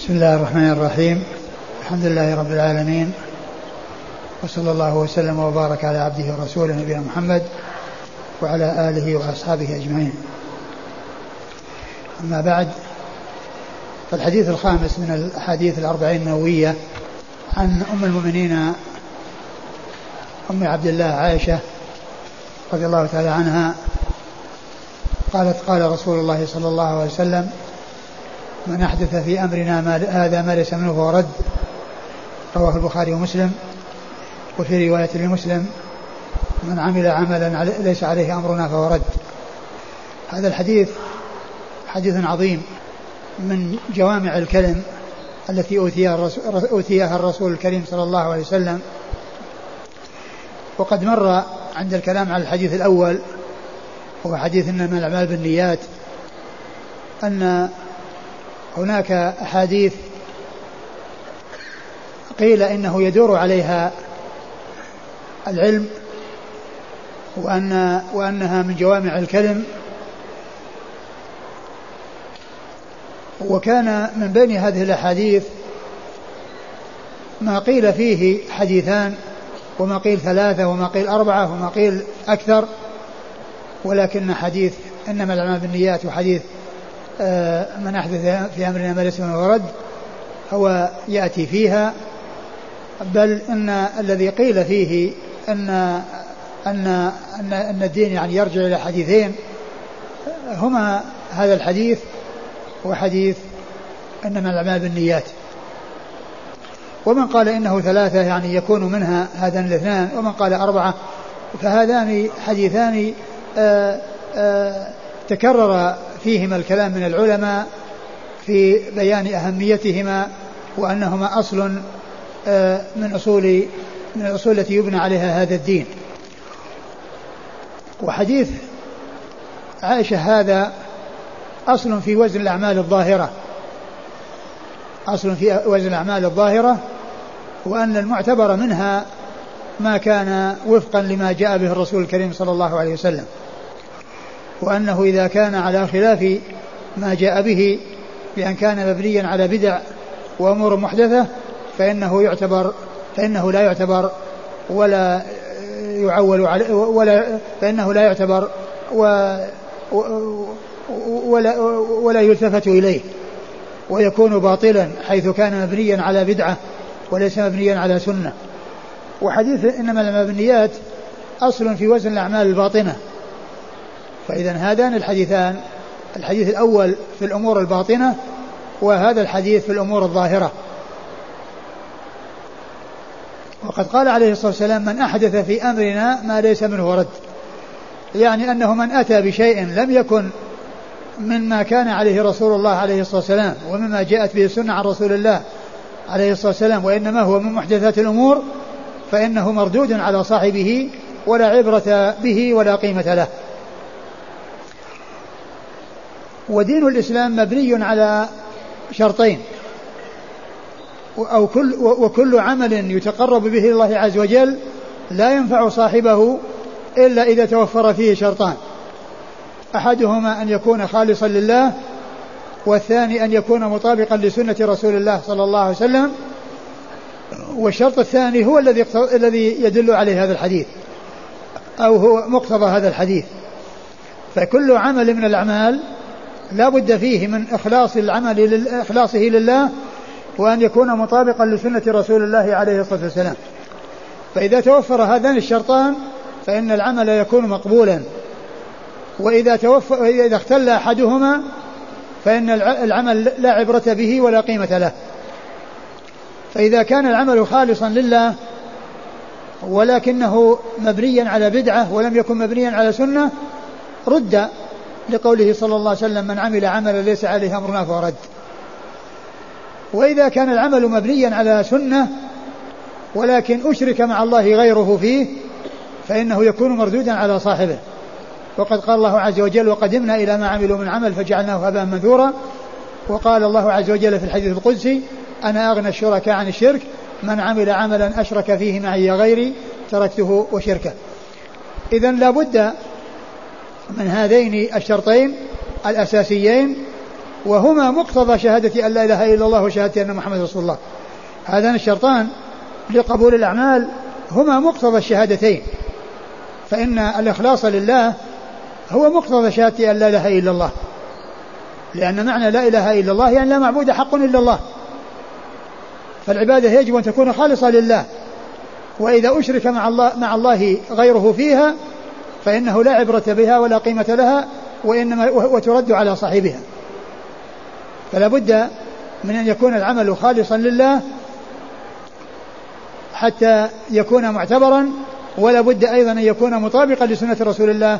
بسم الله الرحمن الرحيم. الحمد لله رب العالمين. وصلى الله وسلم وبارك على عبده ورسوله نبينا محمد وعلى آله وأصحابه أجمعين. أما بعد فالحديث الخامس من الأحاديث الأربعين النووية عن أم المؤمنين أم عبد الله عائشة رضي الله تعالى عنها قالت قال رسول الله صلى الله عليه وسلم من أحدث في أمرنا ما هذا ما ليس منه فهو رد. رواه البخاري ومسلم. وفي رواية لمسلم من عمل عملا ليس عليه أمرنا فهو رد. هذا الحديث حديث عظيم من جوامع الكلم التي أوتيها الرسول, أوتيها الرسول الكريم صلى الله عليه وسلم. وقد مر عند الكلام على الحديث الأول وهو حديث إنما الأعمال بالنيات أن هناك أحاديث قيل إنه يدور عليها العلم وأن وأنها من جوامع الكلم. وكان من بين هذه الأحاديث ما قيل فيه حديثان وما قيل ثلاثة وما قيل أربعة وما قيل أكثر ولكن حديث إنما الأعمال بالنيات وحديث من أحدث في أمرنا ما ليس منه ورد هو يأتي فيها بل إن الذي قيل فيه أن أن أن, أن الدين يعني يرجع إلى حديثين هما هذا الحديث وحديث إنما الأعمال بالنيات. ومن قال إنه ثلاثة يعني يكون منها هذان الاثنان ومن قال أربعة فهذان حديثان آآ آه، آآ آه، تكرر فيهما الكلام من العلماء في بيان أهميتهما وأنهما أصل آه، من أصول من الأصول التي يبنى عليها هذا الدين. وحديث عائشة هذا أصل في وزن الأعمال الظاهرة. أصل في وزن الأعمال الظاهرة وأن المعتبر منها ما كان وفقا لما جاء به الرسول الكريم صلى الله عليه وسلم. وأنه إذا كان على خلاف ما جاء به بأن كان مبنيا على بدع وأمور محدثة فإنه يعتبر فإنه لا يعتبر ولا يعول عليه ولا فإنه لا يعتبر و ولا ولا يلتفت إليه. ويكون باطلا حيث كان مبنيا على بدعة وليس مبنيا على سنة. وحديث إنما المبنيات أصل في وزن الأعمال الباطنة. فإذا هذان الحديثان الحديث الأول في الأمور الباطنة وهذا الحديث في الأمور الظاهرة. وقد قال عليه الصلاة والسلام من أحدث في أمرنا ما ليس منه رد. يعني أنه من أتى بشيء لم يكن مما كان عليه رسول الله عليه الصلاة والسلام ومما جاءت به السنة عن رسول الله عليه الصلاة والسلام وإنما هو من محدثات الأمور فإنه مردود على صاحبه ولا عبرة به ولا قيمة له. ودين الإسلام مبني على شرطين. أو كل وكل عمل يتقرب به الله عز وجل لا ينفع صاحبه إلا إذا توفر فيه شرطان. أحدهما أن يكون خالصا لله والثاني أن يكون مطابقا لسنة رسول الله صلى الله عليه وسلم. والشرط الثاني هو الذي الذي يدل عليه هذا الحديث أو هو مقتضى هذا الحديث. فكل عمل من الأعمال لا بد فيه من إخلاص العمل إخلاصه لله وأن يكون مطابقا لسنة رسول الله عليه الصلاة والسلام. فإذا توفر هذان الشرطان فإن العمل يكون مقبولا. وإذا توفر وإذا اختل أحدهما فإن العمل لا عبرة به ولا قيمة له. فإذا كان العمل خالصا لله ولكنه مبنيا على بدعة ولم يكن مبنيا على سنة رد لقوله صلى الله عليه وسلم من عمل عملا ليس عليه أمرنا فهو رد. وإذا كان العمل مبنيا على سنة ولكن أشرك مع الله غيره فيه فإنه يكون مردودا على صاحبه. وقد قال الله عز وجل وقدمنا إلى ما عملوا من عمل فجعلناه هباء منثورا. وقال الله عز وجل في الحديث القدسي أنا أغنى الشركاء عن الشرك من عمل عملا أشرك فيه معي غيري تركته وشركه. إذا لا بد من هذين الشرطين الأساسيين وهما مقتضى شهادة أن لا إله إلا الله وشهادة أن محمد رسول الله. هذان الشرطان لقبول الأعمال هما مقتضى الشهادتين. فإن الإخلاص لله هو مقتضى شهادة أن لا إله إلا الله. لأن معنى لا إله إلا الله يعني لا معبود حق إلا الله. فالعبادة يجب أن تكون خالصة لله. وإذا أشرك مع الله مع الله غيره فيها فإنه لا عبرة بها ولا قيمة لها وإنما وترد على صاحبها. فلا بد من أن يكون العمل خالصا لله حتى يكون معتبرا ولا بد أيضا أن يكون مطابقا لسنة رسول الله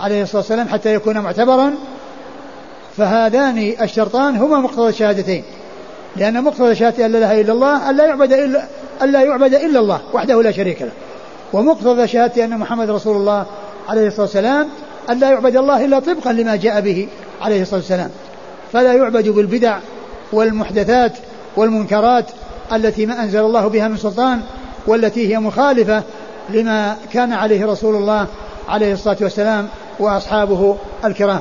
عليه الصلاة والسلام حتى يكون معتبرا. فهذان الشرطان هما مقتضى الشهادتين لأن مقتضى شهادة أن لا إله إلا الله أن لا يعبد إلا أن لا يعبد إلا الله وحده لا شريك له. ومقتضى شهادة أن محمد رسول الله عليه الصلاة والسلام أن لا يعبد الله إلا طبقا لما جاء به عليه الصلاة والسلام. فلا يعبد بالبدع والمحدثات والمنكرات التي ما أنزل الله بها من سلطان والتي هي مخالفة لما كان عليه رسول الله عليه الصلاة والسلام وأصحابه الكرام.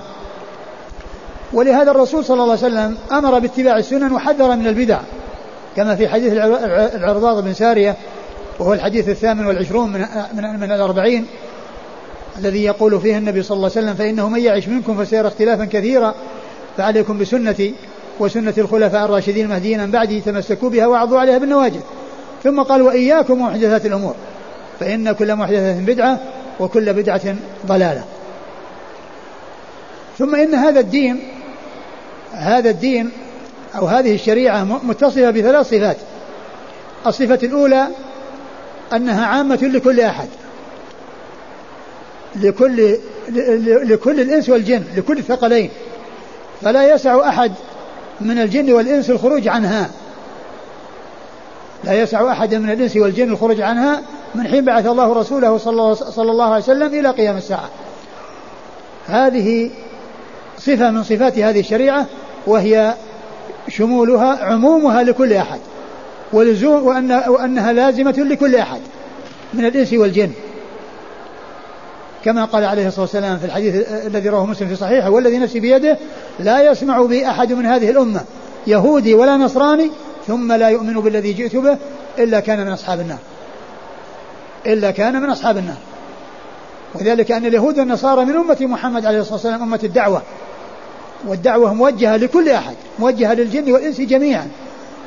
ولهذا الرسول صلى الله عليه وسلم أمر باتباع السنن وحذر من البدع كما في حديث العرضاض بن سارية وهو الحديث الثامن والعشرون من, من, من الأربعين الذي يقول فيه النبي صلى الله عليه وسلم فإنه من يعش منكم فسيرى اختلافا كثيرا فعليكم بسنتي وسنة الخلفاء الراشدين المهديين من بعدي تمسكوا بها وعضوا عليها بالنواجذ. ثم قال وإياكم ومحدثات الأمور فإن كل محدثة بدعة وكل بدعة ضلالة. ثم إن هذا الدين هذا الدين أو هذه الشريعة متصفة بثلاث صفات. الصفة الأولى أنها عامة لكل أحد. لكل لكل الإنس والجن لكل الثقلين. فلا يسع أحد من الجن والإنس الخروج عنها. لا يسع أحد من الإنس والجن الخروج عنها من حين بعث الله رسوله صلى الله عليه وسلم إلى قيام الساعة. هذه صفة من صفات هذه الشريعة وهي شمولها عمومها لكل أحد ولزوم وأن وأنها لازمة لكل أحد من الإنس والجن. كما قال عليه الصلاة والسلام في الحديث الذي رواه مسلم في صحيحه والذي نفسي بيده لا يسمع بي أحد من هذه الأمة يهودي ولا نصراني ثم لا يؤمن بالذي جئت به إلا كان من أصحاب النار. إلا كان من أصحاب النار. وذلك أن اليهود والنصارى من أمة محمد عليه الصلاة والسلام أمة الدعوة. والدعوة موجهة لكل أحد موجهة للجن والإنس جميعا.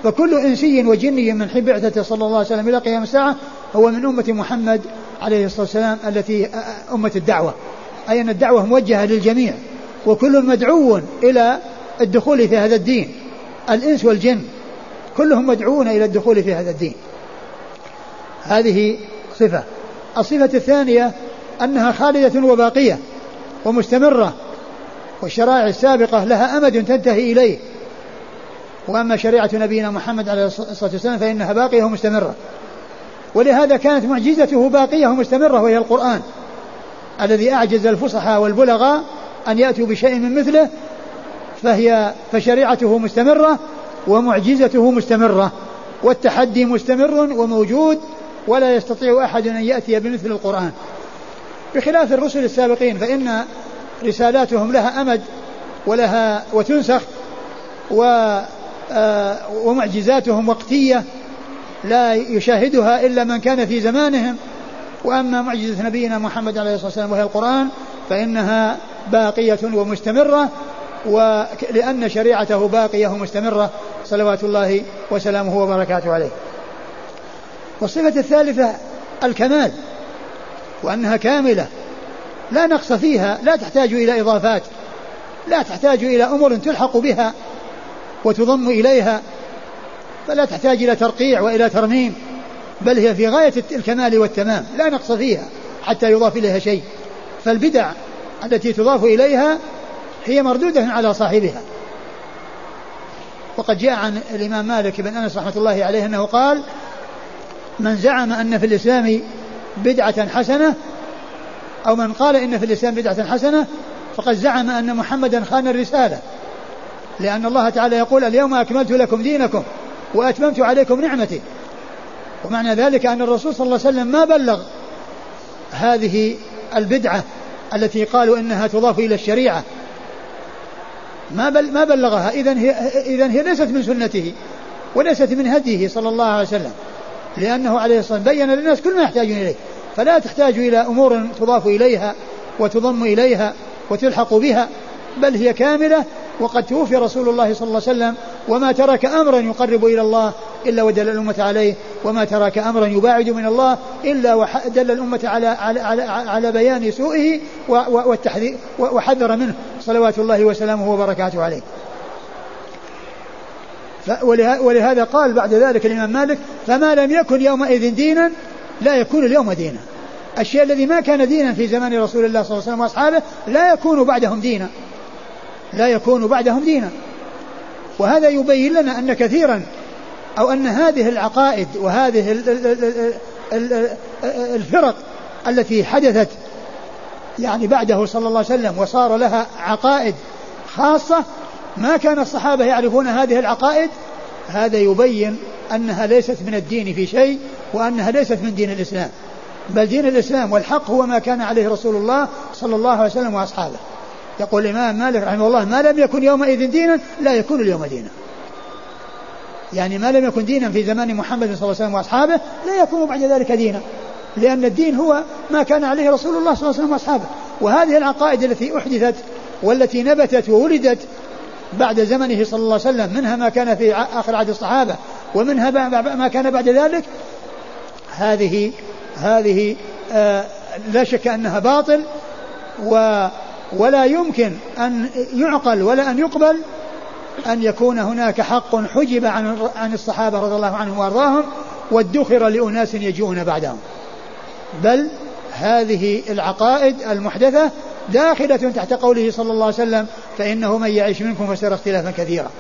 فكل إنسي وجني من حين بعثته صلى الله عليه وسلم إلى قيام الساعة هو من أمة محمد عليه الصلاة والسلام التي أمة الدعوة. أي أن الدعوة موجهة للجميع. وكل مدعو إلى الدخول في هذا الدين. الإنس والجن. كلهم مدعوون إلى الدخول في هذا الدين. هذه صفة. الصفة الثانية أنها خالدة وباقية ومستمرة. والشرائع السابقة لها أمد تنتهي إليه. وأما شريعة نبينا محمد عليه الصلاة والسلام فإنها باقية ومستمرة. ولهذا كانت معجزته باقية ومستمرة وهي القرآن. الذي أعجز الفصحى والبلغاء أن يأتوا بشيء من مثله فهي فشريعته مستمرة ومعجزته مستمرة والتحدي مستمر وموجود ولا يستطيع أحد أن يأتي بمثل القرآن. بخلاف الرسل السابقين فإن رسالاتهم لها أمد ولها وتنسخ و ومعجزاتهم وقتية لا يشاهدها إلا من كان في زمانهم. وأما معجزة نبينا محمد عليه الصلاة والسلام وهي القرآن فإنها باقية ومستمرة ولأن شريعته باقية ومستمرة. صلوات الله وسلامه وبركاته عليه. والصفة الثالثة الكمال وأنها كاملة لا نقص فيها لا تحتاج إلى إضافات لا تحتاج إلى أمور تلحق بها. وتضم إليها فلا تحتاج إلى ترقيع وإلى ترميم بل هي في غاية الكمال والتمام لا نقص فيها حتى يضاف إليها شيء. فالبدع التي تضاف إليها هي مردودة على صاحبها. وقد جاء عن الإمام مالك بن أنس رحمة الله عليه أنه قال من زعم أن في الإسلام بدعة حسنة أو من قال إن في الإسلام بدعة حسنة فقد زعم أن محمدا خان الرسالة. لأن الله تعالى يقول اليوم أكملت لكم دينكم وأتممت عليكم نعمتي. ومعنى ذلك أن الرسول صلى الله عليه وسلم ما بلغ هذه البدعة التي قالوا إنها تضاف إلى الشريعة. ما بل ما بلغها. إذا هي إذا هي ليست من سنته وليست من هديه صلى الله عليه وسلم. لأنه عليه الصلاة والسلام بين للناس كل ما يحتاجون إليه. فلا تحتاج إلى أمور تضاف إليها وتضم إليها وتلحق بها بل هي كاملة وقد توفي رسول الله صلى الله عليه وسلم وما ترك أمرا يقرب إلى الله إلا ودل الأمة عليه وما ترك أمرا يباعد من الله إلا ودل الأمة على على على, على بيان سوءه والتحذير وحذر منه. صلوات الله وسلامه وبركاته عليه. ولهذا قال بعد ذلك الإمام مالك فما لم يكن يومئذ دينا لا يكون اليوم دينا. الشيء الذي ما كان دينا في زمان رسول الله صلى الله عليه وسلم وأصحابه لا يكون بعدهم دينا. لا يكون بعدهم دينا. وهذا يبين لنا أن كثيرا أو أن هذه العقائد وهذه الفرق التي حدثت يعني بعده صلى الله عليه وسلم وصار لها عقائد خاصة ما كان الصحابة يعرفون هذه العقائد هذا يبين أنها ليست من الدين في شيء وأنها ليست من دين الإسلام. بل دين الإسلام والحق هو ما كان عليه رسول الله صلى الله عليه وسلم وأصحابه. يقول الإمام مالك رحمه الله ما لم يكن يومئذ دينا لا يكون اليوم دينا. يعني ما لم يكن دينا في زمان محمد صلى الله عليه وسلم وأصحابه لا يكون بعد ذلك دينا لأن الدين هو ما كان عليه رسول الله صلى الله عليه وسلم وأصحابه. وهذه العقائد التي أحدثت والتي نبتت وولدت بعد زمنه صلى الله عليه وسلم منها ما كان في آخر عهد الصحابة ومنها ما كان بعد ذلك هذه هذه آه لا شك أنها باطل و ولا يمكن أن يعقل ولا أن يقبل أن يكون هناك حق حجب عن عن الصحابة رضي الله عنهم وأرضاهم وادخر لأناس يجيئون بعدهم. بل هذه العقائد المحدثة داخلة تحت قوله صلى الله عليه وسلم فإنه من يعيش منكم فسيرى اختلافا كثيرا.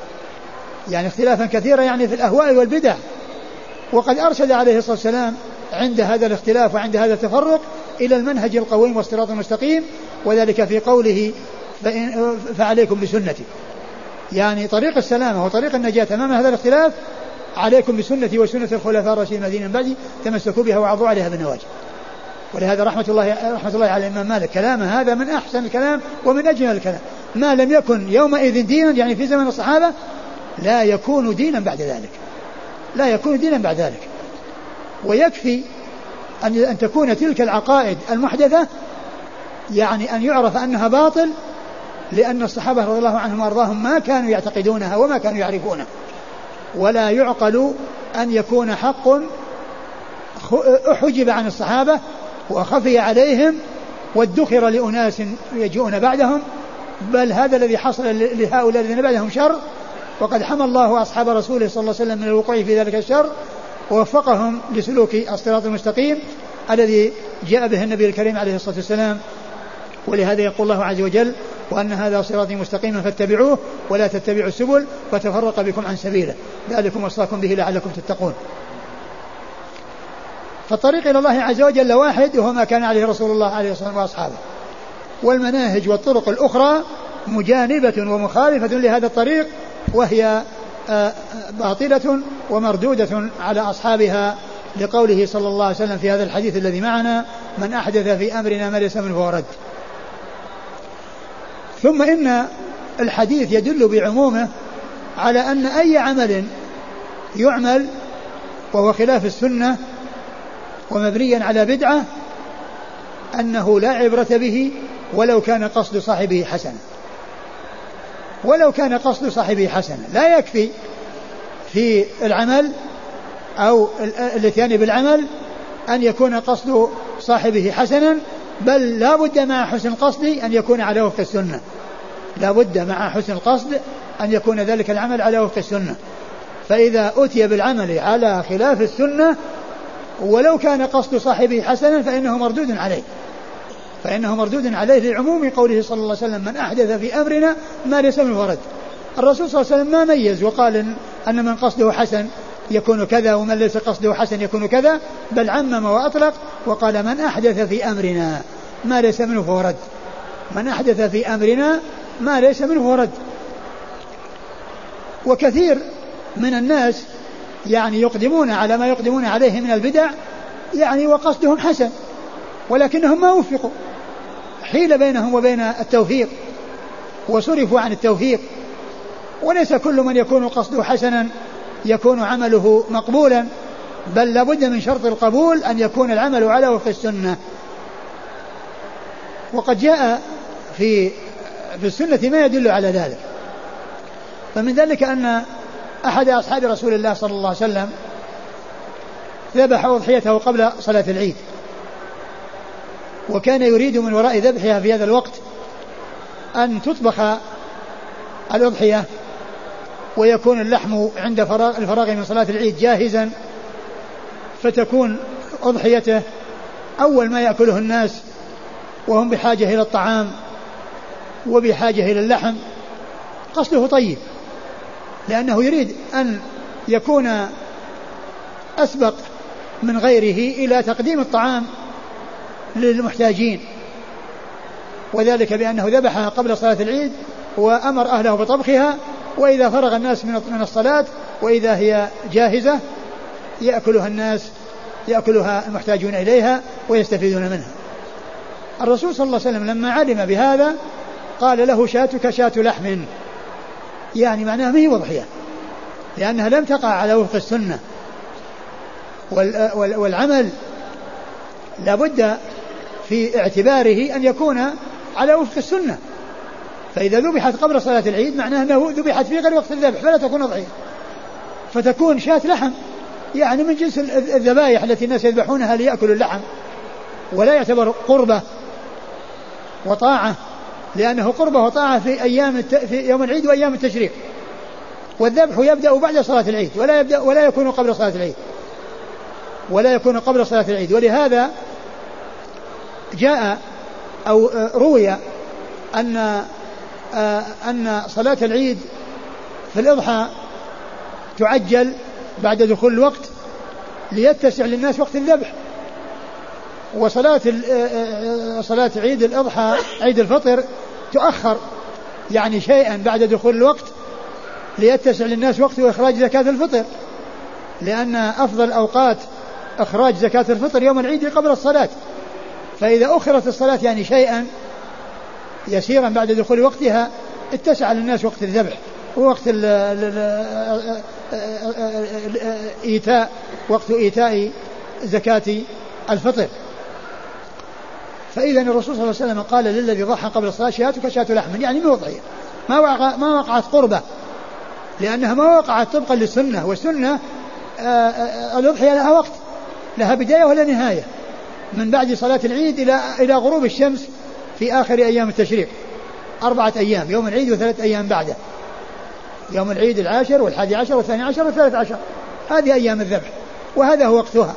يعني اختلافا كثيرا يعني في الأهواء والبدع. وقد أرشد عليه الصلاة والسلام عند هذا الاختلاف وعند هذا التفرق إلى المنهج القويم والصراط المستقيم وذلك في قوله فعليكم بسنتي. يعني طريق السلامة وطريق النجاة أمام هذا الاختلاف عليكم بسنتي وسنة الخلفاء الراشدين المهديين من بعدي تمسكوا بها وعضوا عليها بالنواجذ. ولهذا رحمة الله رحمة الله على الإمام مالك. كلامه هذا من أحسن الكلام ومن أجمل الكلام. ما لم يكن يومئذ دينا يعني في زمن الصحابة لا يكون دينا بعد ذلك. لا يكون دينا بعد ذلك. ويكفي أن أن تكون تلك العقائد المحدثة يعني أن يعرف أنها باطل لأن الصحابة رضي الله عنهم وأرضاهم ما كانوا يعتقدونها وما كانوا يعرفونها. ولا يعقل أن يكون حق حجب عن الصحابة وخفي عليهم وادخر لأناس يجيئون بعدهم بل هذا الذي حصل لهؤلاء الذين بعدهم شر وقد حمى الله أصحاب رسوله صلى الله عليه وسلم من الوقوع في ذلك الشر ووفقهم لسلوك الصراط المستقيم الذي جاء به النبي الكريم عليه الصلاة والسلام ولهذا يقول الله عز وجل وأن هذا صراطي مستقيما فاتبعوه ولا تتبعوا السبل فتفرق بكم عن سبيله. ذلكم وصاكم به لعلكم تتقون. فالطريق إلى الله عز وجل واحد وهو ما كان عليه رسول الله عليه الصلاة والسلام وأصحابه. والمناهج والطرق الأخرى مجانبة ومخالفة لهذا الطريق وهي آه، باطلة ومردودة على أصحابها لقوله صلى الله عليه وسلم في هذا الحديث الذي معنا من أحدث في أمرنا ما ليس منه ورد ثم إن الحديث يدل بعمومه على أن أي عمل يعمل وهو خلاف السنة ومبنيا على بدعة أنه لا عبرة به ولو كان قصد صاحبه حسنا. ولو كان قصد صاحبه حسنا. لا يكفي في العمل أو الاتيان بالعمل أن يكون قصد صاحبه حسنا بل لا بد مع حسن القصد أن يكون على وفق السنة. لا بد مع حسن القصد أن يكون ذلك العمل على وفق السنة. فإذا أتي بالعمل على خلاف السنة ولو كان قصد صاحبه حسنا فإنه مردود عليه. فإنه مردود عليه لعموم قوله صلى الله عليه وسلم من أحدث في أمرنا ما ليس من ورد. الرسول صلى الله عليه وسلم ما ميز وقال أن من قصده حسن يكون كذا ومن ليس قصده حسن يكون كذا بل عمم وأطلق وقال من أحدث في أمرنا ما ليس منه فهو رد. من أحدث في أمرنا ما ليس منه فهو رد. وكثير من الناس يعني يقدمون على ما يقدمون عليه من البدع يعني وقصدهم حسن ولكنهم ما وفقوا. حيل بينهم وبين التوفيق وصرفوا عن التوفيق. وليس كل من يكون قصده حسنا يكون عمله مقبولا. بل لابد من شرط القبول أن يكون العمل على وفق السنة. وقد جاء في في السنة ما يدل على ذلك. فمن ذلك أن أحد أصحاب رسول الله صلى الله عليه وسلم ذبح أضحيته قبل صلاة العيد. وكان يريد من وراء ذبحها في هذا الوقت أن تطبخ الأضحية ويكون اللحم عند فراغ الفراغ من صلاة العيد جاهزا. فتكون أضحيته أول ما يأكله الناس وهم بحاجة إلى الطعام وبحاجة إلى اللحم قصده طيب لأنه يريد أن يكون أسبق من غيره إلى تقديم الطعام للمحتاجين. وذلك بأنه ذبحها قبل صلاة العيد وأمر أهله بطبخها وإذا فرغ الناس من الصلاة وإذا هي جاهزة يأكلها الناس يأكلها المحتاجون إليها ويستفيدون منها. الرسول صلى الله عليه وسلم لما علم بهذا قال له شاتك شات لحم. يعني معناها ما هي وضحية لأنها لم تقع على وفق السنة. والعمل لابد في اعتباره أن يكون على وفق السنة. فإذا ذبحت قبل صلاة العيد معناه أنه ذبحت في غير وقت الذبح فلا تكون أضحية فتكون شاة لحم. يعني من جنس الذبائح التي الناس يذبحونها ليأكلوا اللحم ولا يعتبر قربة وطاعة لأنه قربة وطاعة في أيام الت... في يوم العيد وأيام التشريق. والذبح يبدأ بعد صلاة العيد ولا يبدأ ولا يكون قبل صلاة العيد. ولا يكون قبل صلاة العيد. ولهذا جاء أو روي أن أن صلاة العيد في الإضحى تعجل بعد دخول الوقت ليتسع للناس وقت الذبح. وصلاة صلاة عيد الأضحى عيد الفطر تؤخر يعني شيئا بعد دخول الوقت ليتسع للناس وقت إخراج زكاة الفطر. لأن أفضل أوقات إخراج زكاة الفطر يوم العيد قبل الصلاة. فإذا أخرت الصلاة يعني شيئا يسيرا بعد دخول وقتها اتسع للناس وقت الذبح ووقت إيتاء وقت إيتاء زكاة الفطر. فإذا الرسول صلى الله عليه وسلم قال للذي ضحى قبل الصلاة شاتك شاة لحم. يعني ما وضعية ما وقع ما وقعت قربة. لأنها ما وقعت طبقا للسنة والسنة آه، آه، الأضحية لها وقت. لها بداية ولا نهاية. من بعد صلاة العيد إلى إلى غروب الشمس في آخر أيام التشريق. أربعة أيام يوم العيد وثلاث أيام بعده. يوم العيد العاشر والحادي عشر والثاني عشر والثالث عشر. هذه أيام الذبح وهذا هو وقتها.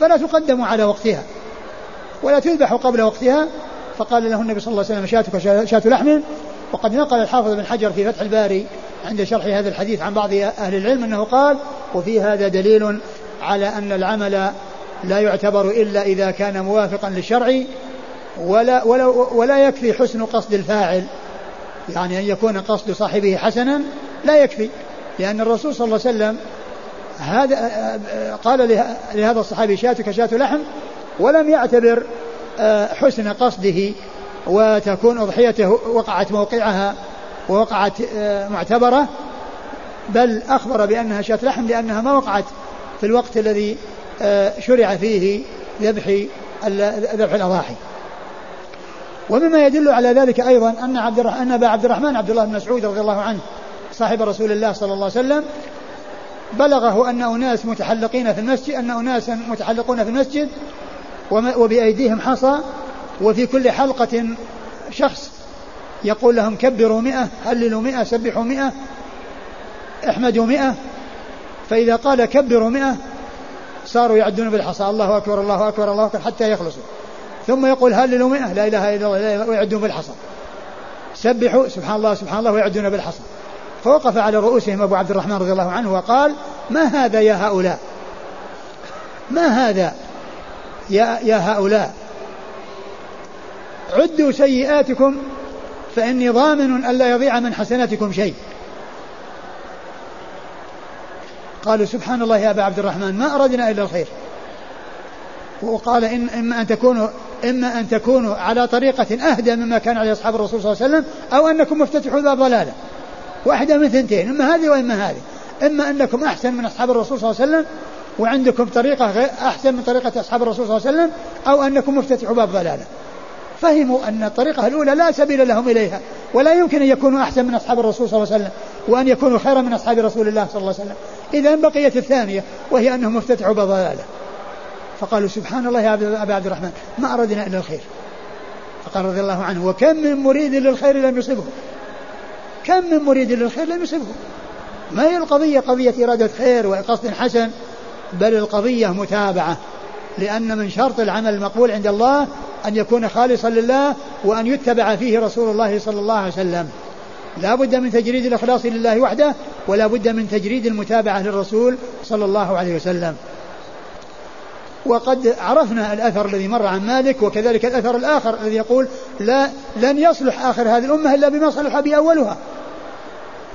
فلا تقدم على وقتها. ولا تذبح قبل وقتها. فقال له النبي صلى الله عليه وسلم شاتك شات لحم. وقد نقل الحافظ بن حجر في فتح الباري عند شرح هذا الحديث عن بعض أهل العلم أنه قال وفي هذا دليل على أن العمل لا يعتبر إلا إذا كان موافقا للشرع ولا, ولا, ولا يكفي حسن قصد الفاعل. يعني أن يكون قصد صاحبه حسنا لا يكفي لأن الرسول صلى الله عليه وسلم هذا قال لهذا الصحابي شاتك شات لحم ولم يعتبر آه، حسن قصده وتكون أضحيته وقعت موقعها ووقعت آه، معتبرة بل أخبر بأنها شاة لحم لأنها ما وقعت في الوقت الذي آه، شرع فيه ذبح ذبح الأضاحي. ومما يدل على ذلك أيضا أن عبد أن أبا عبد الرحمن عبد الله بن مسعود رضي الله عنه صاحب رسول الله صلى الله عليه وسلم بلغه أن أناس متحلقين في المسجد أن أناسا متحلقون في المسجد وبأيديهم حصى وفي كل حلقة شخص يقول لهم كبروا مئة هللوا مئة سبحوا مئة احمدوا مئة. فإذا قال كبروا مئة صاروا يعدون بالحصى. الله أكبر الله أكبر الله أكبر حتى يخلصوا. ثم يقول هللوا مئة لا إله إلا الله ويعدون بالحصى. سبحوا سبحان الله سبحان الله ويعدون بالحصى. فوقف على رؤوسهم أبو عبد الرحمن رضي الله عنه وقال ما هذا يا هؤلاء؟ ما هذا يا, يا هؤلاء؟ عدوا سيئاتكم فإني ضامن ألا يضيع من حسناتكم شيء. قالوا سبحان الله يا أبا عبد الرحمن ما أردنا إلا الخير. وقال إن إما أن تكونوا إما أن تكونوا على طريقة أهدى مما كان عليه أصحاب الرسول صلى الله عليه وسلم أو أنكم مفتتحوا باب ضلالة واحدة من ثنتين إما هذه وإما هذه. إما أنكم أحسن من أصحاب الرسول صلى الله عليه وسلم وعندكم طريقة أحسن من طريقة أصحاب الرسول صلى الله عليه وسلم أو أنكم مفتتحوا باب ضلالة. فهموا أن الطريقة الأولى لا سبيل لهم إليها ولا يمكن أن يكونوا أحسن من أصحاب الرسول صلى الله عليه وسلم وأن يكونوا خيرا من أصحاب رسول الله صلى الله عليه وسلم. إذا بقيت الثانية وهي أنهم افتتحوا باب ضلالة. فقالوا سبحان الله يا أبا عبد الرحمن ما أردنا إلا الخير. فقال رضي الله عنه وكم من مريد للخير لم يصبه. كم من مريد للخير لم يصبه. ما هي القضية؟ قضية إرادة خير وقصد حسن بل القضية متابعة لأن من شرط العمل المقبول عند الله أن يكون خالصا لله وأن يتبع فيه رسول الله صلى الله عليه وسلم. لا بد من تجريد الإخلاص لله وحده ولا بد من تجريد المتابعة للرسول صلى الله عليه وسلم. وقد عرفنا الأثر الذي مر عن مالك وكذلك الأثر الآخر الذي يقول لا لن يصلح آخر هذه الأمة إلا بما صلح به أولها.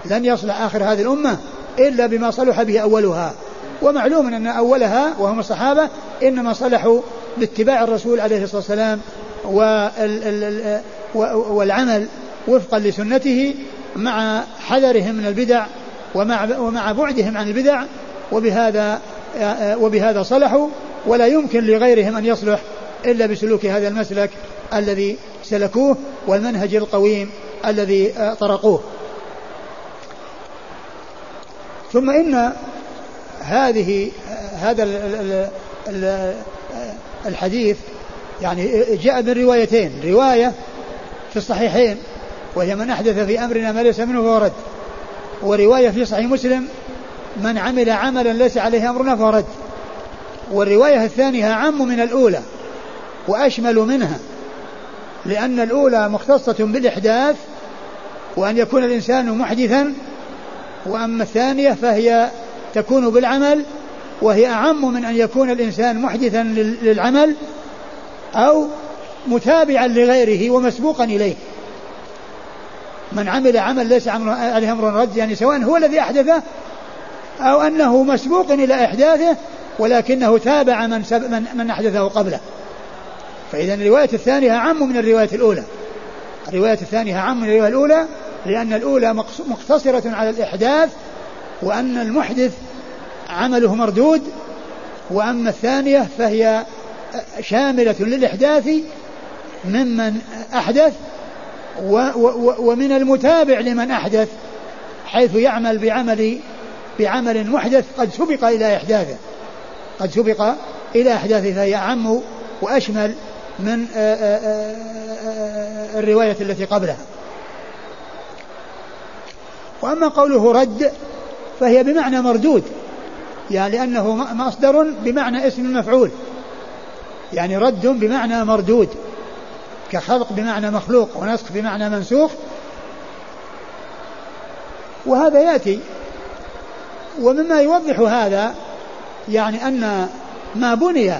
لن يصلح آخر هذه الأمة إلا بما صلح به أولها ومعلوم أن أولها وهم الصحابة إنما صلحوا باتباع الرسول عليه الصلاة والسلام والعمل وفقا لسنته مع حذرهم من البدع ومع ومع بعدهم عن البدع وبهذا وبهذا صلحوا ولا يمكن لغيرهم أن يصلح إلا بسلوك هذا المسلك الذي سلكوه والمنهج القويم الذي طرقوه. ثم إن هذه هذا الحديث يعني جاء من روايتين رواية في الصحيحين وهي من أحدث في أمرنا ما ليس منه فهو رد ورواية في صحيح مسلم من عمل عملا ليس عليه أمرنا فهو رد والرواية الثانية أعم من الأولى وأشمل منها لأن الأولى مختصة بالإحداث وأن يكون الإنسان محدثا وأما الثانية فهي تكون بالعمل وهي أعم من أن يكون الإنسان محدثا للعمل أو متابعا لغيره ومسبوقا إليه. من عمل عمل ليس عليه أمر رد يعني سواء هو الذي أحدثه أو أنه مسبوق إلى إحداثه ولكنه تابع من, سب من, من أحدثه قبله. فإذا الرواية الثانية أعم من الرواية الأولى. الرواية الثانية أعم من الرواية الأولى لأن الأولى مقتصرة على الإحداث وأن المحدث عمله مردود وأما الثانية فهي شاملة للإحداث ممن أحدث و و ومن المتابع لمن أحدث حيث يعمل بعمل بعمل محدث قد سبق إلى إحداثه. قد سبق إلى إحداثه فهي أعم وأشمل من الرواية التي قبلها. وأما قوله رد فهي بمعنى مردود يعني لأنه مصدر بمعنى اسم المفعول يعني رد بمعنى مردود كخلق بمعنى مخلوق ونسخ بمعنى منسوخ. وهذا يأتي ومما يوضح هذا يعني أن ما بني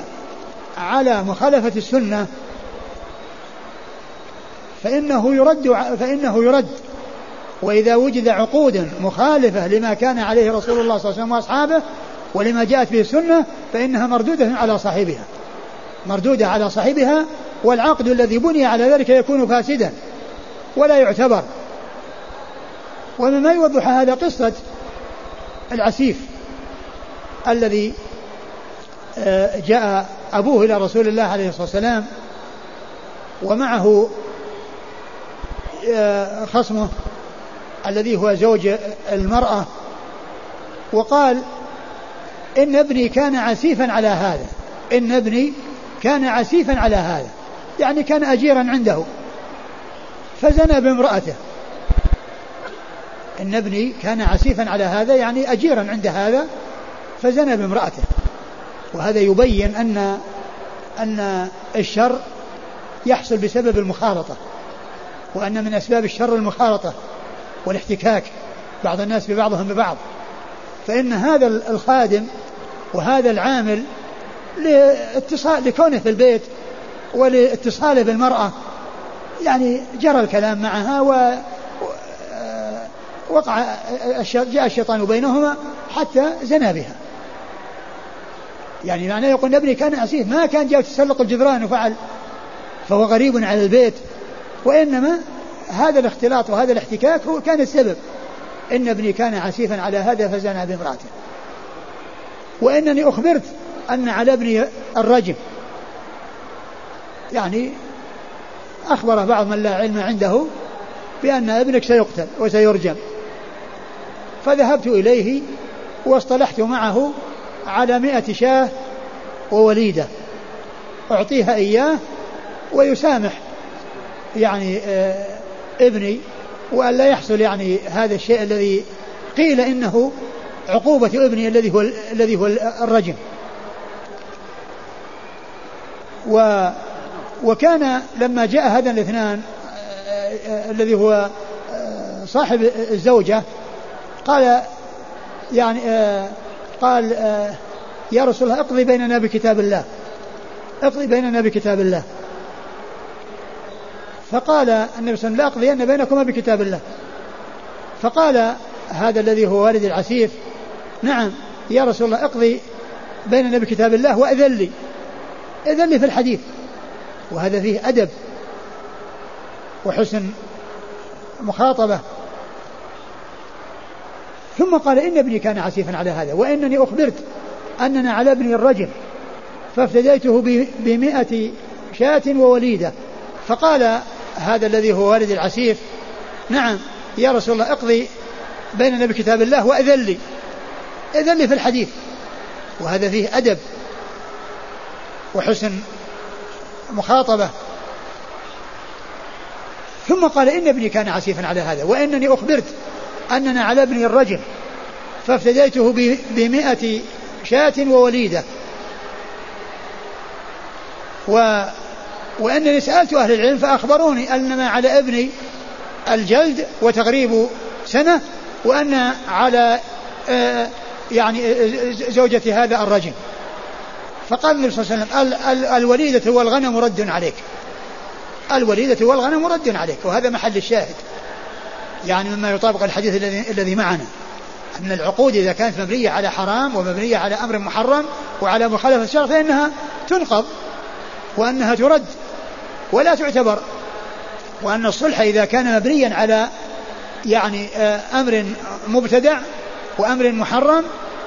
على مخالفة السنة فإنه يرد فإنه يرد وإذا وجد عقود مخالفة لما كان عليه رسول الله صلى الله عليه وسلم وأصحابه ولما جاءت به السنة فإنها مردودة على صاحبها. مردودة على صاحبها والعقد الذي بني على ذلك يكون فاسدا ولا يعتبر. ومما يوضح هذا قصة العسيف الذي آه، جاء أبوه إلى رسول الله عليه الصلاة والسلام ومعه آه، خصمه الذي هو زوج المرأة وقال إن ابني كان عسيفا على هذا. إن ابني كان عسيفا على هذا. يعني كان أجيرا عنده. فزنى بامرأته. إن ابني كان عسيفا على هذا يعني أجيرا عند هذا فزنى بامرأته. وهذا يبين أن أن الشر يحصل بسبب المخالطة وأن من أسباب الشر المخالطة والاحتكاك بعض الناس ببعضهم ببعض. فإن هذا الخادم وهذا العامل لاتصال لكونه في البيت ولاتصاله بالمرأة يعني جرى الكلام معها و وقع جاء الشيطان بينهما حتى زنى بها. يعني معناه يقول ابني كان أسيف ما كان جاء تسلق الجدران وفعل فهو غريب على البيت وإنما هذا الاختلاط وهذا الاحتكاك هو كان السبب. إن ابني كان عسيفا على هذا فزنى بامرأته. وإنني أخبرت أن على ابني الرجم. يعني أخبر بعض من لا علم عنده بأن ابنك سيقتل وسيرجم. فذهبت إليه واصطلحت معه على مئة شاة ووليدة. أعطيها إياه ويسامح. يعني آه ابني وأن لا يحصل يعني هذا الشيء الذي قيل إنه عقوبة ابني الذي هو الذي هو الرجم. و وكان لما جاء هذا الاثنان آه، آه، الذي هو آه، صاحب الزوجة قال يعني قال يا رسول الله اقضي بيننا بكتاب الله. اقضي بيننا بكتاب الله. فقال النبي صلى الله عليه وسلم لا أقضين بينكما بكتاب الله. فقال هذا الذي هو والد العسيف نعم يا رسول الله اقضي بيننا بكتاب الله وأذن لي. أذن لي في الحديث. وهذا فيه أدب وحسن مخاطبة. ثم قال إن ابني كان عسيفا على هذا وإنني أخبرت أننا على ابني الرجل فافتديته بمئة شاة ووليدة. فقال هذا الذي هو والد العسيف. نعم. يا رسول الله اقضي بيننا بكتاب الله وأذن لي. إذن لي في الحديث. وهذا فيه أدب وحسن مخاطبة. ثم قال إن ابني كان عسيفا على هذا وإنني أخبرت أننا على ابني الرجل فافتديته بمئة شاة ووليدة. و وأنني سألت أهل العلم فأخبروني أنما على ابني الجلد وتغريب سنة وأن على آه، يعني آه، زوجة هذا الرجل. فقال النبي صلى الله عليه وسلم الوليدة والغنم رد عليك. الوليدة والغنم رد عليك وهذا محل الشاهد. يعني مما يطابق الحديث الذي الذي معنا. أن العقود إذا كانت مبنية على حرام ومبنية على أمر محرم وعلى مخالفة الشرع فإنها تنقض وأنها ترد. ولا تعتبر وأن الصلح إذا كان مبنيا على يعني آه، أمر مبتدع وأمر محرم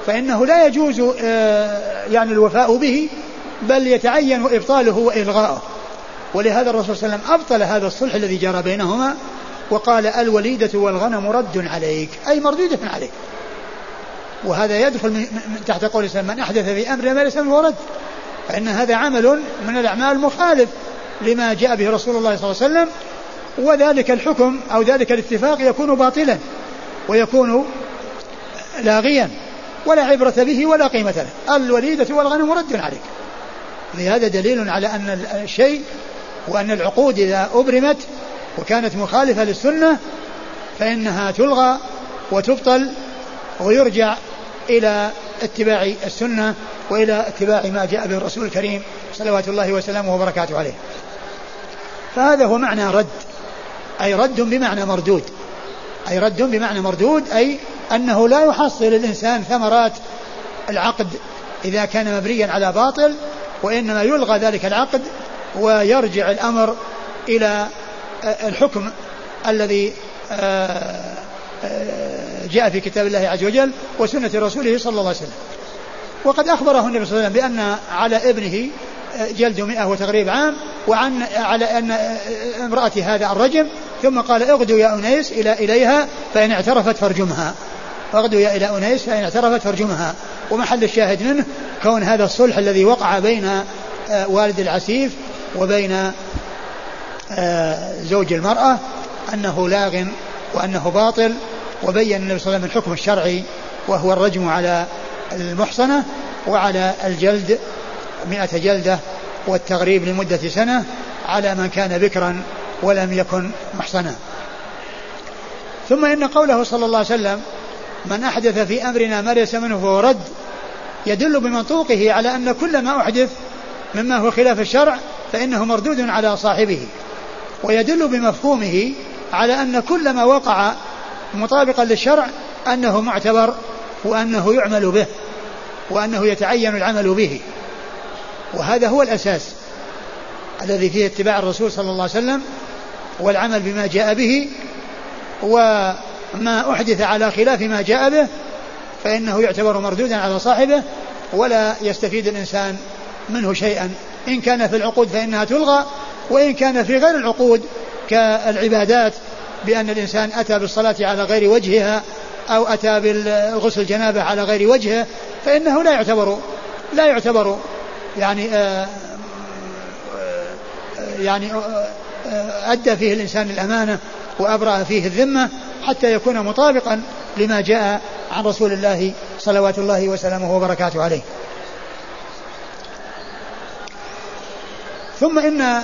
فإنه لا يجوز آه، يعني الوفاء به بل يتعين إبطاله وإلغاؤه ولهذا الرسول صلى الله عليه وسلم أبطل هذا الصلح الذي جرى بينهما وقال الوليدة والغنم رد عليك أي مردودة عليك. وهذا يدخل من تحت قول من أحدث في أمر ما ليس منه رد فإن هذا عمل من الأعمال مخالف لما جاء به رسول الله صلى الله عليه وسلم وذلك الحكم أو ذلك الاتفاق يكون باطلا ويكون لاغيا ولا عبرة به ولا قيمة له. الوليدة والغنم رد عليك. لهذا دليل على أن الشيء وأن العقود إذا أبرمت وكانت مخالفة للسنة فإنها تلغى وتبطل ويرجع إلى اتباع السنة وإلى اتباع ما جاء به الرسول الكريم صلوات الله وسلامه وبركاته عليه. فهذا هو معنى رد. أي رد بمعنى مردود. أي رد بمعنى مردود أي أنه لا يحصل الإنسان ثمرات العقد إذا كان مبنيا على باطل وإنما يلغى ذلك العقد ويرجع الأمر إلى الحكم الذي آه، آه، جاء في كتاب الله عز وجل وسنة رسوله صلى الله عليه وسلم. وقد أخبره النبي صلى الله عليه وسلم بأن على ابنه جلد مئة وتغريب عام وعن على أن امرأة هذا الرجم ثم قال اغدوا يا أنيس إلى إليها فإن اعترفت فارجمها. اغدوا يا إلى أنيس فإن اعترفت فارجمها. ومحل الشاهد منه كون هذا الصلح الذي وقع بين آه، والد العسيف وبين آه، زوج المرأة أنه لاغ وأنه باطل وبين النبي صلى الله عليه وسلم الحكم الشرعي وهو الرجم على المحصنة وعلى الجلد مئة جلدة. والتغريب لمدة سنة على من كان بكرا ولم يكن محصنا. ثم إن قوله صلى الله عليه وسلم من أحدث في أمرنا ما ليس منه فهو رد يدل بمنطوقه على أن كل ما أحدث مما هو خلاف الشرع فإنه مردود على صاحبه. ويدل بمفهومه على أن كل ما وقع مطابقا للشرع أنه معتبر وأنه يعمل به وأنه يتعين العمل به. وهذا هو الأساس الذي فيه اتباع الرسول صلى الله عليه وسلم والعمل بما جاء به ما أحدث على خلاف ما جاء به فإنه يعتبر مردودا على صاحبه ولا يستفيد الإنسان منه شيئا. إن كان في العقود فإنها تلغى وإن كان في غير العقود كالعبادات بأن الإنسان أتى بالصلاة على غير وجهها أو أتى بالغسل الجنابة على غير وجهه فإنه لا يعتبر لا يعتبر يعني آه يعني آه أدى فيه الإنسان الأمانة وأبرأ فيه الذمة حتى يكون مطابقا لما جاء عن رسول الله صلوات الله وسلامه وبركاته عليه. ثم إن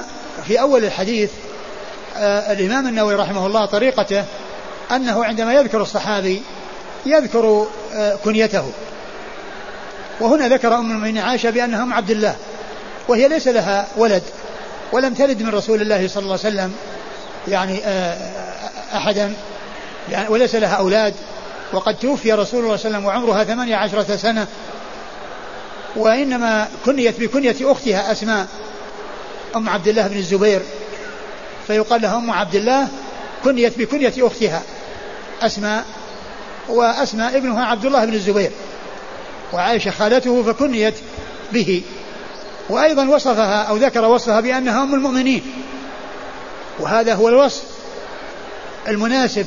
في أول الحديث آه الإمام النووي رحمه الله طريقته أنه عندما يذكر الصحابي يذكر آه كنيته. وهنا ذكر أم المؤمنين عائشة بأنها أم عبد الله وهي ليس لها ولد ولم تلد من رسول الله صلى الله عليه وسلم يعني آه أحدا يعني وليس لها أولاد. وقد توفي رسول الله صلى الله عليه وسلم وعمرها ثمانية عشرة سنة. وإنما كنيت بكنية أختها أسماء أم عبد الله بن الزبير. فيقال لها أم عبد الله كنيت بكنية أختها أسماء وأسماء ابنها عبد الله بن الزبير. وعائشة خالته فكنيت به. وأيضا وصفها أو ذكر وصفها بأنها أم المؤمنين. وهذا هو الوصف المناسب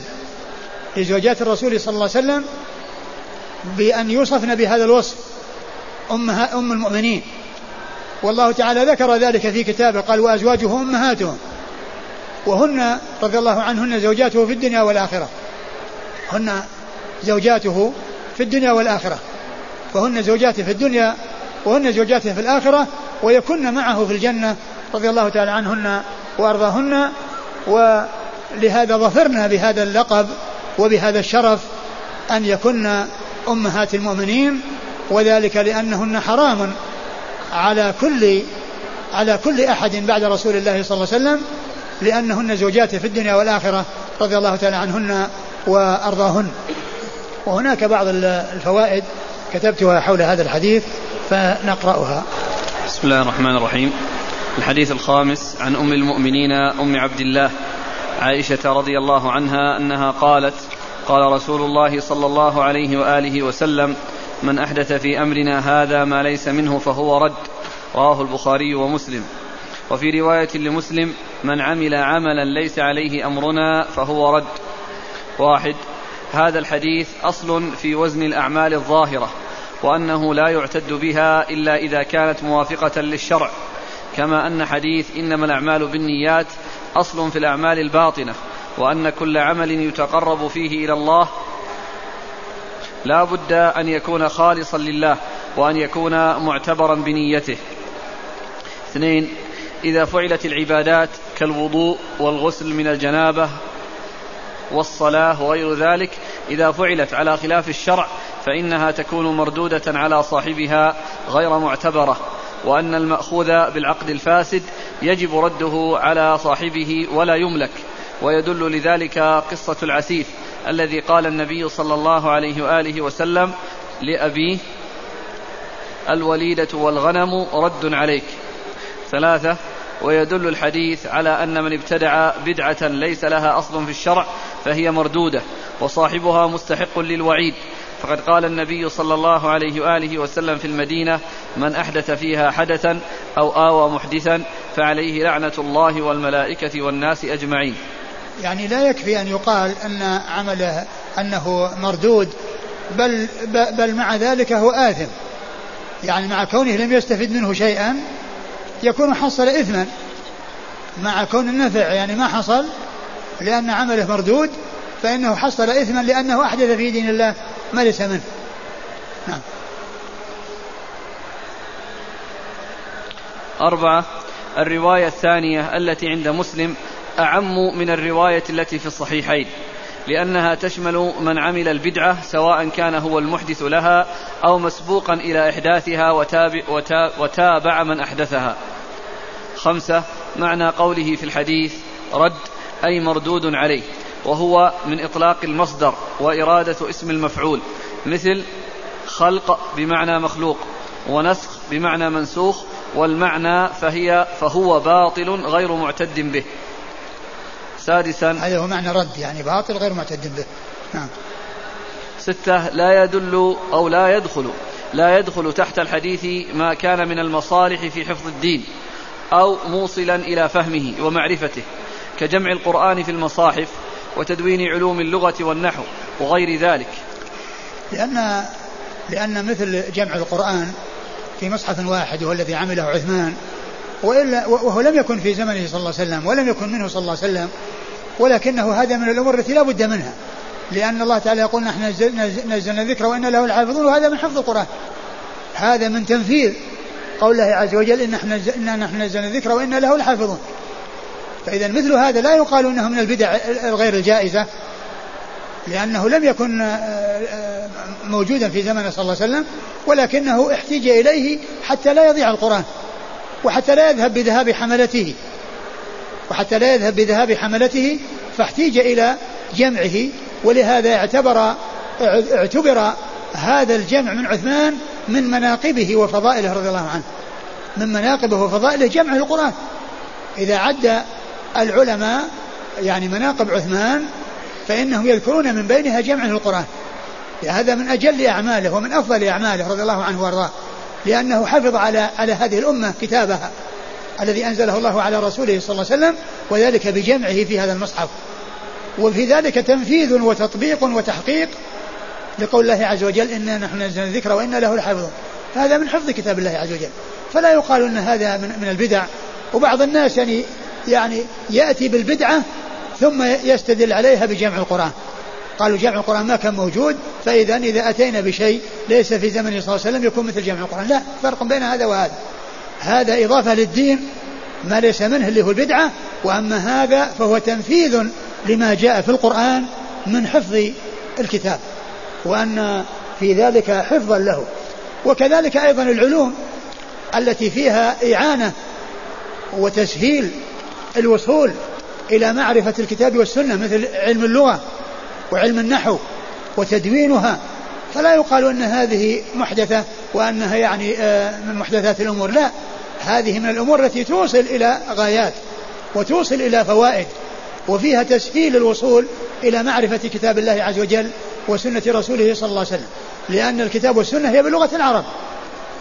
لزوجات الرسول صلى الله عليه وسلم بأن يوصفن بهذا الوصف أمها أم المؤمنين. والله تعالى ذكر ذلك في كتابه. قال وأزواجه أمهاتهم. وهن رضي الله عنهن زوجاته في الدنيا والآخرة. هن زوجاته في الدنيا والآخرة. فهن زوجاته في الدنيا وهن زوجاته في الآخرة ويكن معه في الجنة رضي الله تعالى عنهن وأرضاهن ولهذا ظفرنا بهذا اللقب وبهذا الشرف أن يكن أمهات المؤمنين وذلك لأنهن حرام على كل على كل أحد بعد رسول الله صلى الله عليه وسلم لأنهن زوجاته في الدنيا والآخرة رضي الله تعالى عنهن وأرضاهن. وهناك بعض الفوائد كتبتها حول هذا الحديث فنقرأها. بسم الله الرحمن الرحيم. الحديث الخامس عن أم المؤمنين أم عبد الله عائشة رضي الله عنها أنها قالت قال رسول الله صلى الله عليه وآله وسلم من أحدث في أمرنا هذا ما ليس منه فهو رد. رواه البخاري ومسلم. وفي رواية لمسلم من عمل عملا ليس عليه أمرنا فهو رد. واحد هذا الحديث أصل في وزن الأعمال الظاهرة. وأنه لا يعتد بها إلا إذا كانت موافقة للشرع. كما أن حديث إنما الأعمال بالنيات أصل في الأعمال الباطنة وأن كل عمل يتقرب فيه إلى الله لا بد أن يكون خالصا لله وأن يكون معتبرا بنيته. اثنين إذا فعلت العبادات كالوضوء والغسل من الجنابة والصلاة وغير ذلك إذا فعلت على خلاف الشرع فإنها تكون مردودة على صاحبها غير معتبرة وأن المأخوذ بالعقد الفاسد يجب رده على صاحبه ولا يملك ويدل لذلك قصة العسيف الذي قال النبي صلى الله عليه وآله وسلم لأبيه الوليدة والغنم رد عليك. ثلاثة ويدل الحديث على أن من ابتدع بدعة ليس لها أصل في الشرع فهي مردودة وصاحبها مستحق للوعيد فقد قال النبي صلى الله عليه وآله وسلم في المدينة من أحدث فيها حدثا أو آوى محدثا فعليه لعنة الله والملائكة والناس أجمعين. يعني لا يكفي أن يقال أن عمله أنه مردود بل, بل مع ذلك هو آثم. يعني مع كونه لم يستفد منه شيئا يكون حصل إثما. مع كون النفع يعني ما حصل لأن عمله مردود فإنه حصل إثما لأنه أحدث في دين الله. ما ليس منه. نعم. أربعة الرواية الثانية التي عند مسلم أعم من الرواية التي في الصحيحين لأنها تشمل من عمل البدعة سواء كان هو المحدث لها أو مسبوقا إلى إحداثها وتابع, وتابع من أحدثها. خمسة معنى قوله في الحديث رد أي مردود عليه. وهو من إطلاق المصدر وإرادة اسم المفعول مثل خلق بمعنى مخلوق ونسخ بمعنى منسوخ والمعنى فهي فهو باطل غير معتد به. سادسا هذا هو معنى رد يعني باطل غير معتد به. نعم. ستة لا يدل أو لا يدخل لا يدخل تحت الحديث ما كان من المصالح في حفظ الدين أو موصلا إلى فهمه ومعرفته كجمع القرآن في المصاحف وتدوين علوم اللغة والنحو وغير ذلك. لأن لأن مثل جمع القرآن في مصحف واحد وهو الذي عمله عثمان وإلا وهو لم يكن في زمنه صلى الله عليه وسلم ولم يكن منه صلى الله عليه وسلم ولكنه هذا من الأمور التي لا بد منها. لأن الله تعالى يقول نحن نزلنا الذكر وإنا له الحافظون وهذا من حفظ القرآن. هذا من تنفيذ قول الله عز وجل إن نحن نزلنا الذكر وإنا له الحافظون. فإذا مثل هذا لا يقال أنه من البدع الغير الجائزة لأنه لم يكن آه، آه، موجودا في زمن صلى الله عليه وسلم ولكنه احتج إليه حتى لا يضيع القرآن وحتى لا يذهب بذهاب حملته وحتى لا يذهب بذهاب حملته فاحتيج إلى جمعه ولهذا اعتبر اعتبر هذا الجمع من عثمان من مناقبه وفضائله رضي الله عنه من مناقبه وفضائله جمع القرآن إذا عد العلماء يعني مناقب عثمان فإنهم يذكرون من بينها جمع القرآن. هذا من أجل أعماله ومن أفضل أعماله رضي الله عنه وأرضاه لأنه حفظ على على هذه الأمة كتابها الذي أنزله الله على رسوله صلى الله عليه وسلم وذلك بجمعه في هذا المصحف. وفي ذلك تنفيذ وتطبيق وتحقيق لقول الله عز وجل إنا نحن نزلنا الذكر وإنا له لحافظون هذا من حفظ كتاب الله عز وجل. فلا يقال أن هذا من, من البدع. وبعض الناس يعني يعني يأتي بالبدعة ثم يستدل عليها بجمع القرآن. قالوا جمع القرآن ما كان موجود فإذا إذا أتينا بشيء ليس في زمن صلى الله عليه وسلم يكون مثل جمع القرآن. لا فرق بين هذا وهذا. هذا إضافة للدين ما ليس منه اللي هو البدعة وأما هذا فهو تنفيذ لما جاء في القرآن من حفظ الكتاب وأن في ذلك حفظا له. وكذلك أيضا العلوم التي فيها إعانة وتسهيل الوصول إلى معرفة الكتاب والسنة مثل علم اللغة وعلم النحو وتدوينها. فلا يقال أن هذه محدثة وأنها يعني آه، من محدثات الأمور. لا هذه من الأمور التي توصل إلى غايات وتوصل إلى فوائد وفيها تسهيل الوصول إلى معرفة كتاب الله عز وجل وسنة رسوله صلى الله عليه وسلم. لأن الكتاب والسنة هي بلغة العرب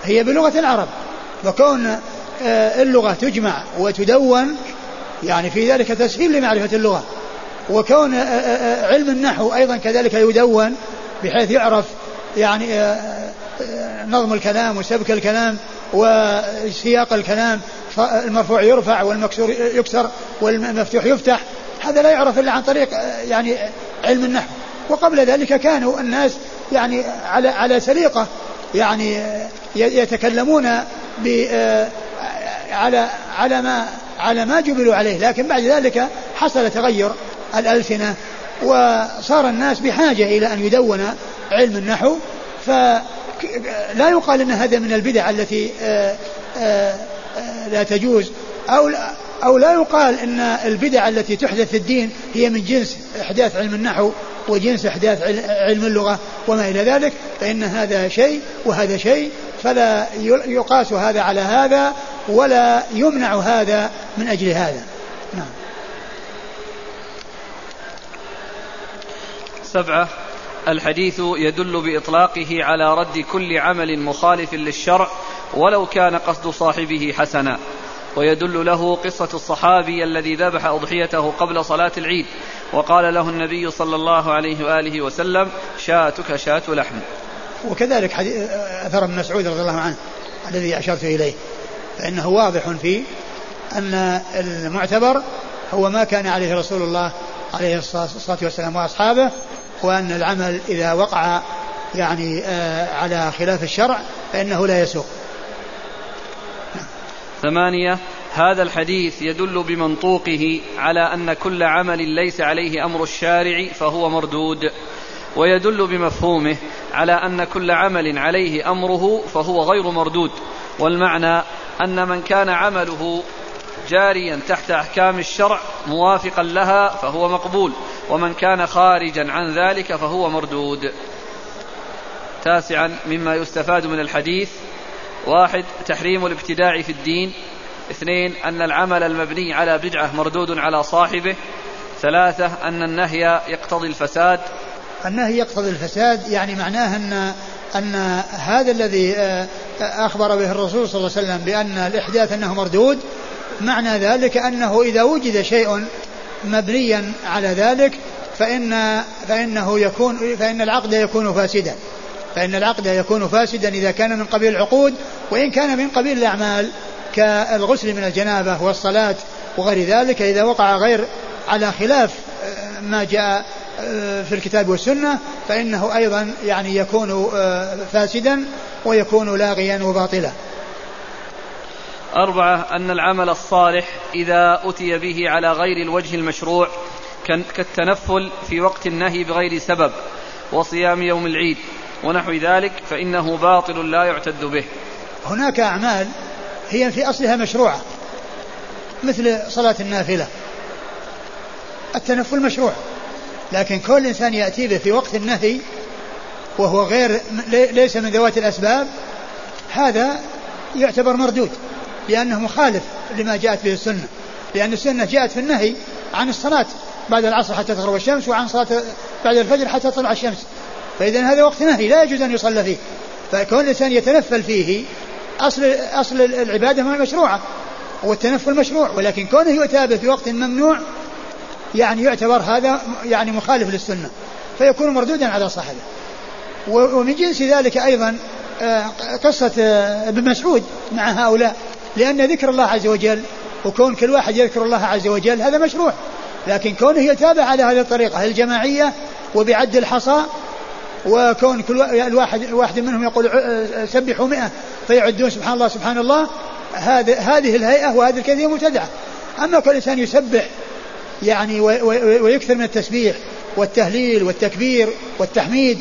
هي بلغة العرب. وكون آه، اللغة تجمع وتدون يعني في ذلك تسهيل لمعرفة اللغة. وكون آه، آه، علم النحو أيضا كذلك يدون بحيث يعرف يعني نظم الكلام وسبك الكلام وسياق الكلام المرفوع يرفع والمكسور يكسر والمفتوح يفتح هذا لا يعرف إلا عن طريق يعني علم النحو. وقبل ذلك كانوا الناس يعني على على سليقة يعني يتكلمون ب على على ما على ما جبلوا عليه. لكن بعد ذلك حصل تغير الألسنة وصار الناس بحاجة إلى أن يدون علم النحو. فلا يقال أن هذا من البدع التي لا تجوز. أو أو لا يقال أن البدع التي تحدث في الدين هي من جنس إحداث علم النحو وجنس إحداث علم اللغة. وما إلى ذلك فإن هذا شيء وهذا شيء فلا يقاس هذا على هذا ولا يمنع هذا من أجل هذا. نعم. سبعة الحديث يدل بإطلاقه على رد كل عمل مخالف للشرع ولو كان قصد صاحبه حسنا. ويدل له قصة الصحابي الذي ذبح أضحيته قبل صلاة العيد. وقال له النبي صلى الله عليه وآله وسلم شاتك شات لحم. وكذلك أثر ابن مسعود رضي الله عنه الذي أشرت إليه. فإنه واضح في أن المعتبر هو ما كان عليه رسول الله عليه الصلاة والسلام وأصحابه وأن العمل إذا وقع يعني آه، على خلاف الشرع فإنه لا يسوق. ثمانية هذا الحديث يدل بمنطوقه على أن كل عمل ليس عليه أمر الشارع فهو مردود ويدل بمفهومه على أن كل عمل عليه أمره فهو غير مردود والمعنى أن من كان عمله جاريا تحت أحكام الشرع موافقا لها فهو مقبول ومن كان خارجا عن ذلك فهو مردود. تاسعا مما يستفاد من الحديث واحد تحريم الابتداع في الدين. اثنين أن العمل المبني على بدعة مردود على صاحبه. ثلاثة أن النهي يقتضي الفساد. النهي يقتضي الفساد يعني معناه أن أن هذا الذي آه، أخبر به الرسول صلى الله عليه وسلم بأن الإحداث أنه مردود معنى ذلك أنه إذا وجد شيء مبنيا على ذلك فإن فإنه يكون فإن العقد يكون فاسدا. فإن العقد يكون فاسدا إذا كان من قبيل العقود وإن كان من قبيل الأعمال كالغسل من الجنابة والصلاة وغير ذلك إذا وقع غير على خلاف آه، ما جاء آه، في الكتاب والسنة فإنه أيضا يعني يكون آه، فاسدا ويكون لاغيا وباطلا. أربعة أن العمل الصالح إذا أتي به على غير الوجه المشروع كالتنفل في وقت النهي بغير سبب وصيام يوم العيد. ونحو ذلك فإنه باطل لا يعتد به. هناك أعمال هي في أصلها مشروعة مثل صلاة النافلة. التنفل مشروع لكن كل إنسان يأتي به في وقت النهي وهو غير ليس من ذوات الأسباب هذا يعتبر مردود لأنه مخالف لما جاءت به السنة. لأن السنة جاءت في النهي عن الصلاة بعد العصر حتى تغرب الشمس وعن صلاة بعد الفجر حتى تطلع الشمس. فإذا هذا وقت نهي لا يجوز أن يصلى فيه. فكون الإنسان يتنفل فيه أصل أصل العبادة ما مشروعة والتنفل مشروع ولكن كونه يؤتى في وقت ممنوع يعني يعتبر هذا يعني مخالف للسنة فيكون مردودا على صاحبه. ومن جنس ذلك أيضا آه، قصة آه، ابن مسعود مع هؤلاء لأن ذكر الله عز وجل وكون كل واحد يذكر الله عز وجل هذا مشروع. لكن كونه يتابع على هذه الطريقة الجماعية وبعد الحصى وكون كل الواحد واحد منهم يقول آه، سبحوا مئة فيعدون سبحان الله سبحان الله. هذه هذه الهيئة وهذه الكيفية مبتدعة. أما كل إنسان يسبح يعني ويكثر من التسبيح والتهليل والتكبير والتحميد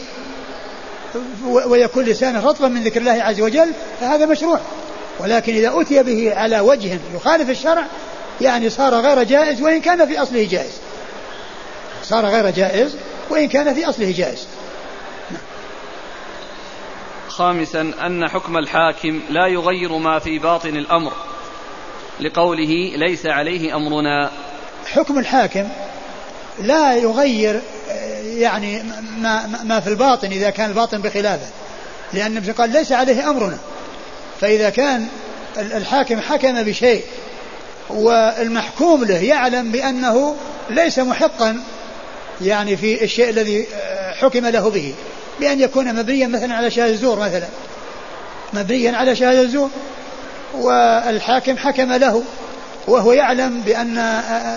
ويكون لسانه رطبا من ذكر الله عز وجل فهذا مشروع. ولكن إذا أتي به على وجه يخالف الشرع يعني صار غير جائز وإن كان في أصله جائز. صار غير جائز وإن كان في أصله جائز. خامسا أن حكم الحاكم لا يغير ما في باطن الأمر. لقوله ليس عليه أمرنا. حكم الحاكم لا يغير يعني ما, ما في الباطن إذا كان الباطن بخلافه. لأن ابن قال ليس عليه أمرنا. فإذا كان الحاكم حكم بشيء والمحكوم له يعلم بأنه ليس محقا يعني في الشيء الذي حكم له به. بأن يكون مبنيا مثلا على شهادة الزور مثلا. مبنيا على شهادة الزور والحاكم حكم له وهو يعلم بأن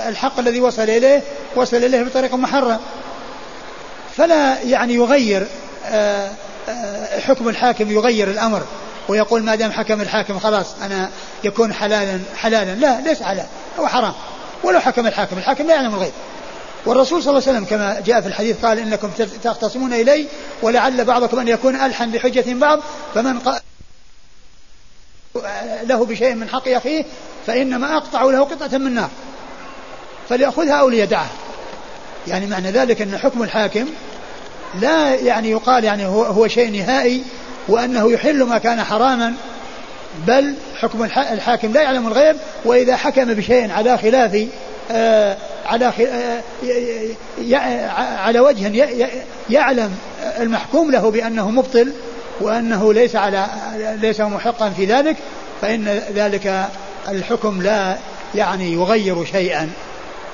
الحق الذي وصل إليه وصل إليه بطريقة محرم. فلا يعني يغير آه، آه، حكم الحاكم يغير الأمر ويقول ما دام حكم الحاكم خلاص أنا يكون حلالا حلالا. لا ليس حلال هو حرام. ولو حكم الحاكم الحاكم لا يعلم الغيب. والرسول صلى الله عليه وسلم كما جاء في الحديث قال إنكم تختصمون إلي ولعل بعضكم أن يكون ألحن بحجة بعض فمن قال له بشيء من حق أخيه فإنما أقطع له قطعة من نار فليأخذها أو ليدعها يعني معنى ذلك أن حكم الحاكم لا يعني يقال يعني هو, هو شيء نهائي وأنه يحل ما كان حراما بل حكم الحاكم لا يعلم الغيب وإذا حكم بشيء على خلاف على آه على وجه يعلم المحكوم له بأنه مبطل وأنه ليس على ليس محقا في ذلك فإن ذلك الحكم لا يعني يغير شيئا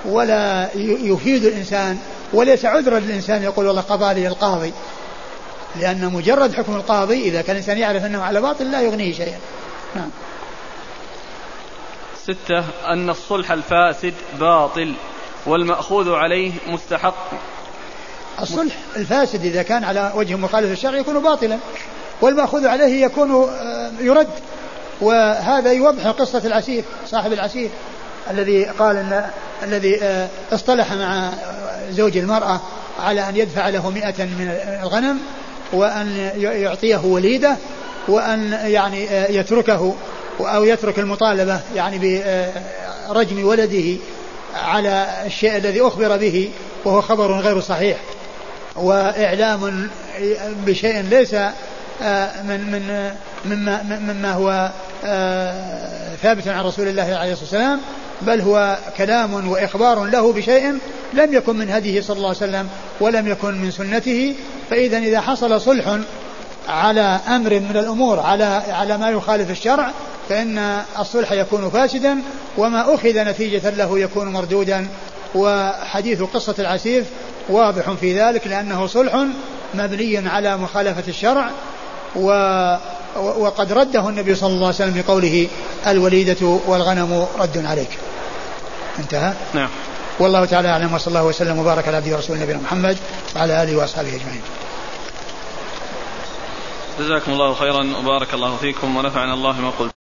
ولا يفيد الإنسان وليس عذرا للإنسان يقول والله قضى لي القاضي لأن مجرد حكم القاضي إذا كان الإنسان يعرف أنه على باطل لا يغنيه شيئا. نعم. ستة أن الصلح الفاسد باطل والمأخوذ عليه مستحق. الصلح الفاسد إذا كان على وجه مخالف الشرع يكون باطلا والمأخوذ عليه يكون آه، يرد وهذا يوضح قصة العسير صاحب العسير الذي قال إن الذي آه، اصطلح مع زوج المرأة على أن يدفع له مئة من الغنم وأن يعطيه وليدة وأن يعني آه، يتركه أو يترك المطالبة يعني برجم ولده على الشيء الذي أخبر به وهو خبر غير صحيح وإعلام بشيء ليس آه، من من مما مما هو آه، ثابت عن رسول الله عليه الصلاة والسلام بل هو كلام وإخبار له بشيء لم يكن من هديه صلى الله عليه وسلم ولم يكن من سنته فإذا إذا حصل صلح على أمر من الأمور على على ما يخالف الشرع فإن الصلح يكون فاسدا وما أخذ نتيجة له يكون مردودا. وحديث قصة العسيف واضح في ذلك لأنه صلح مبني على مخالفة الشرع و وقد رده النبي صلى الله عليه وسلم بقوله الوليدة والغنم رد عليك. انتهى؟ نعم. والله تعالى أعلم وصلى الله وسلم وبارك على عبده ورسوله نبينا محمد وعلى آله وأصحابه أجمعين. جزاكم الله خيرا وبارك الله فيكم ونفعنا الله ما قلت.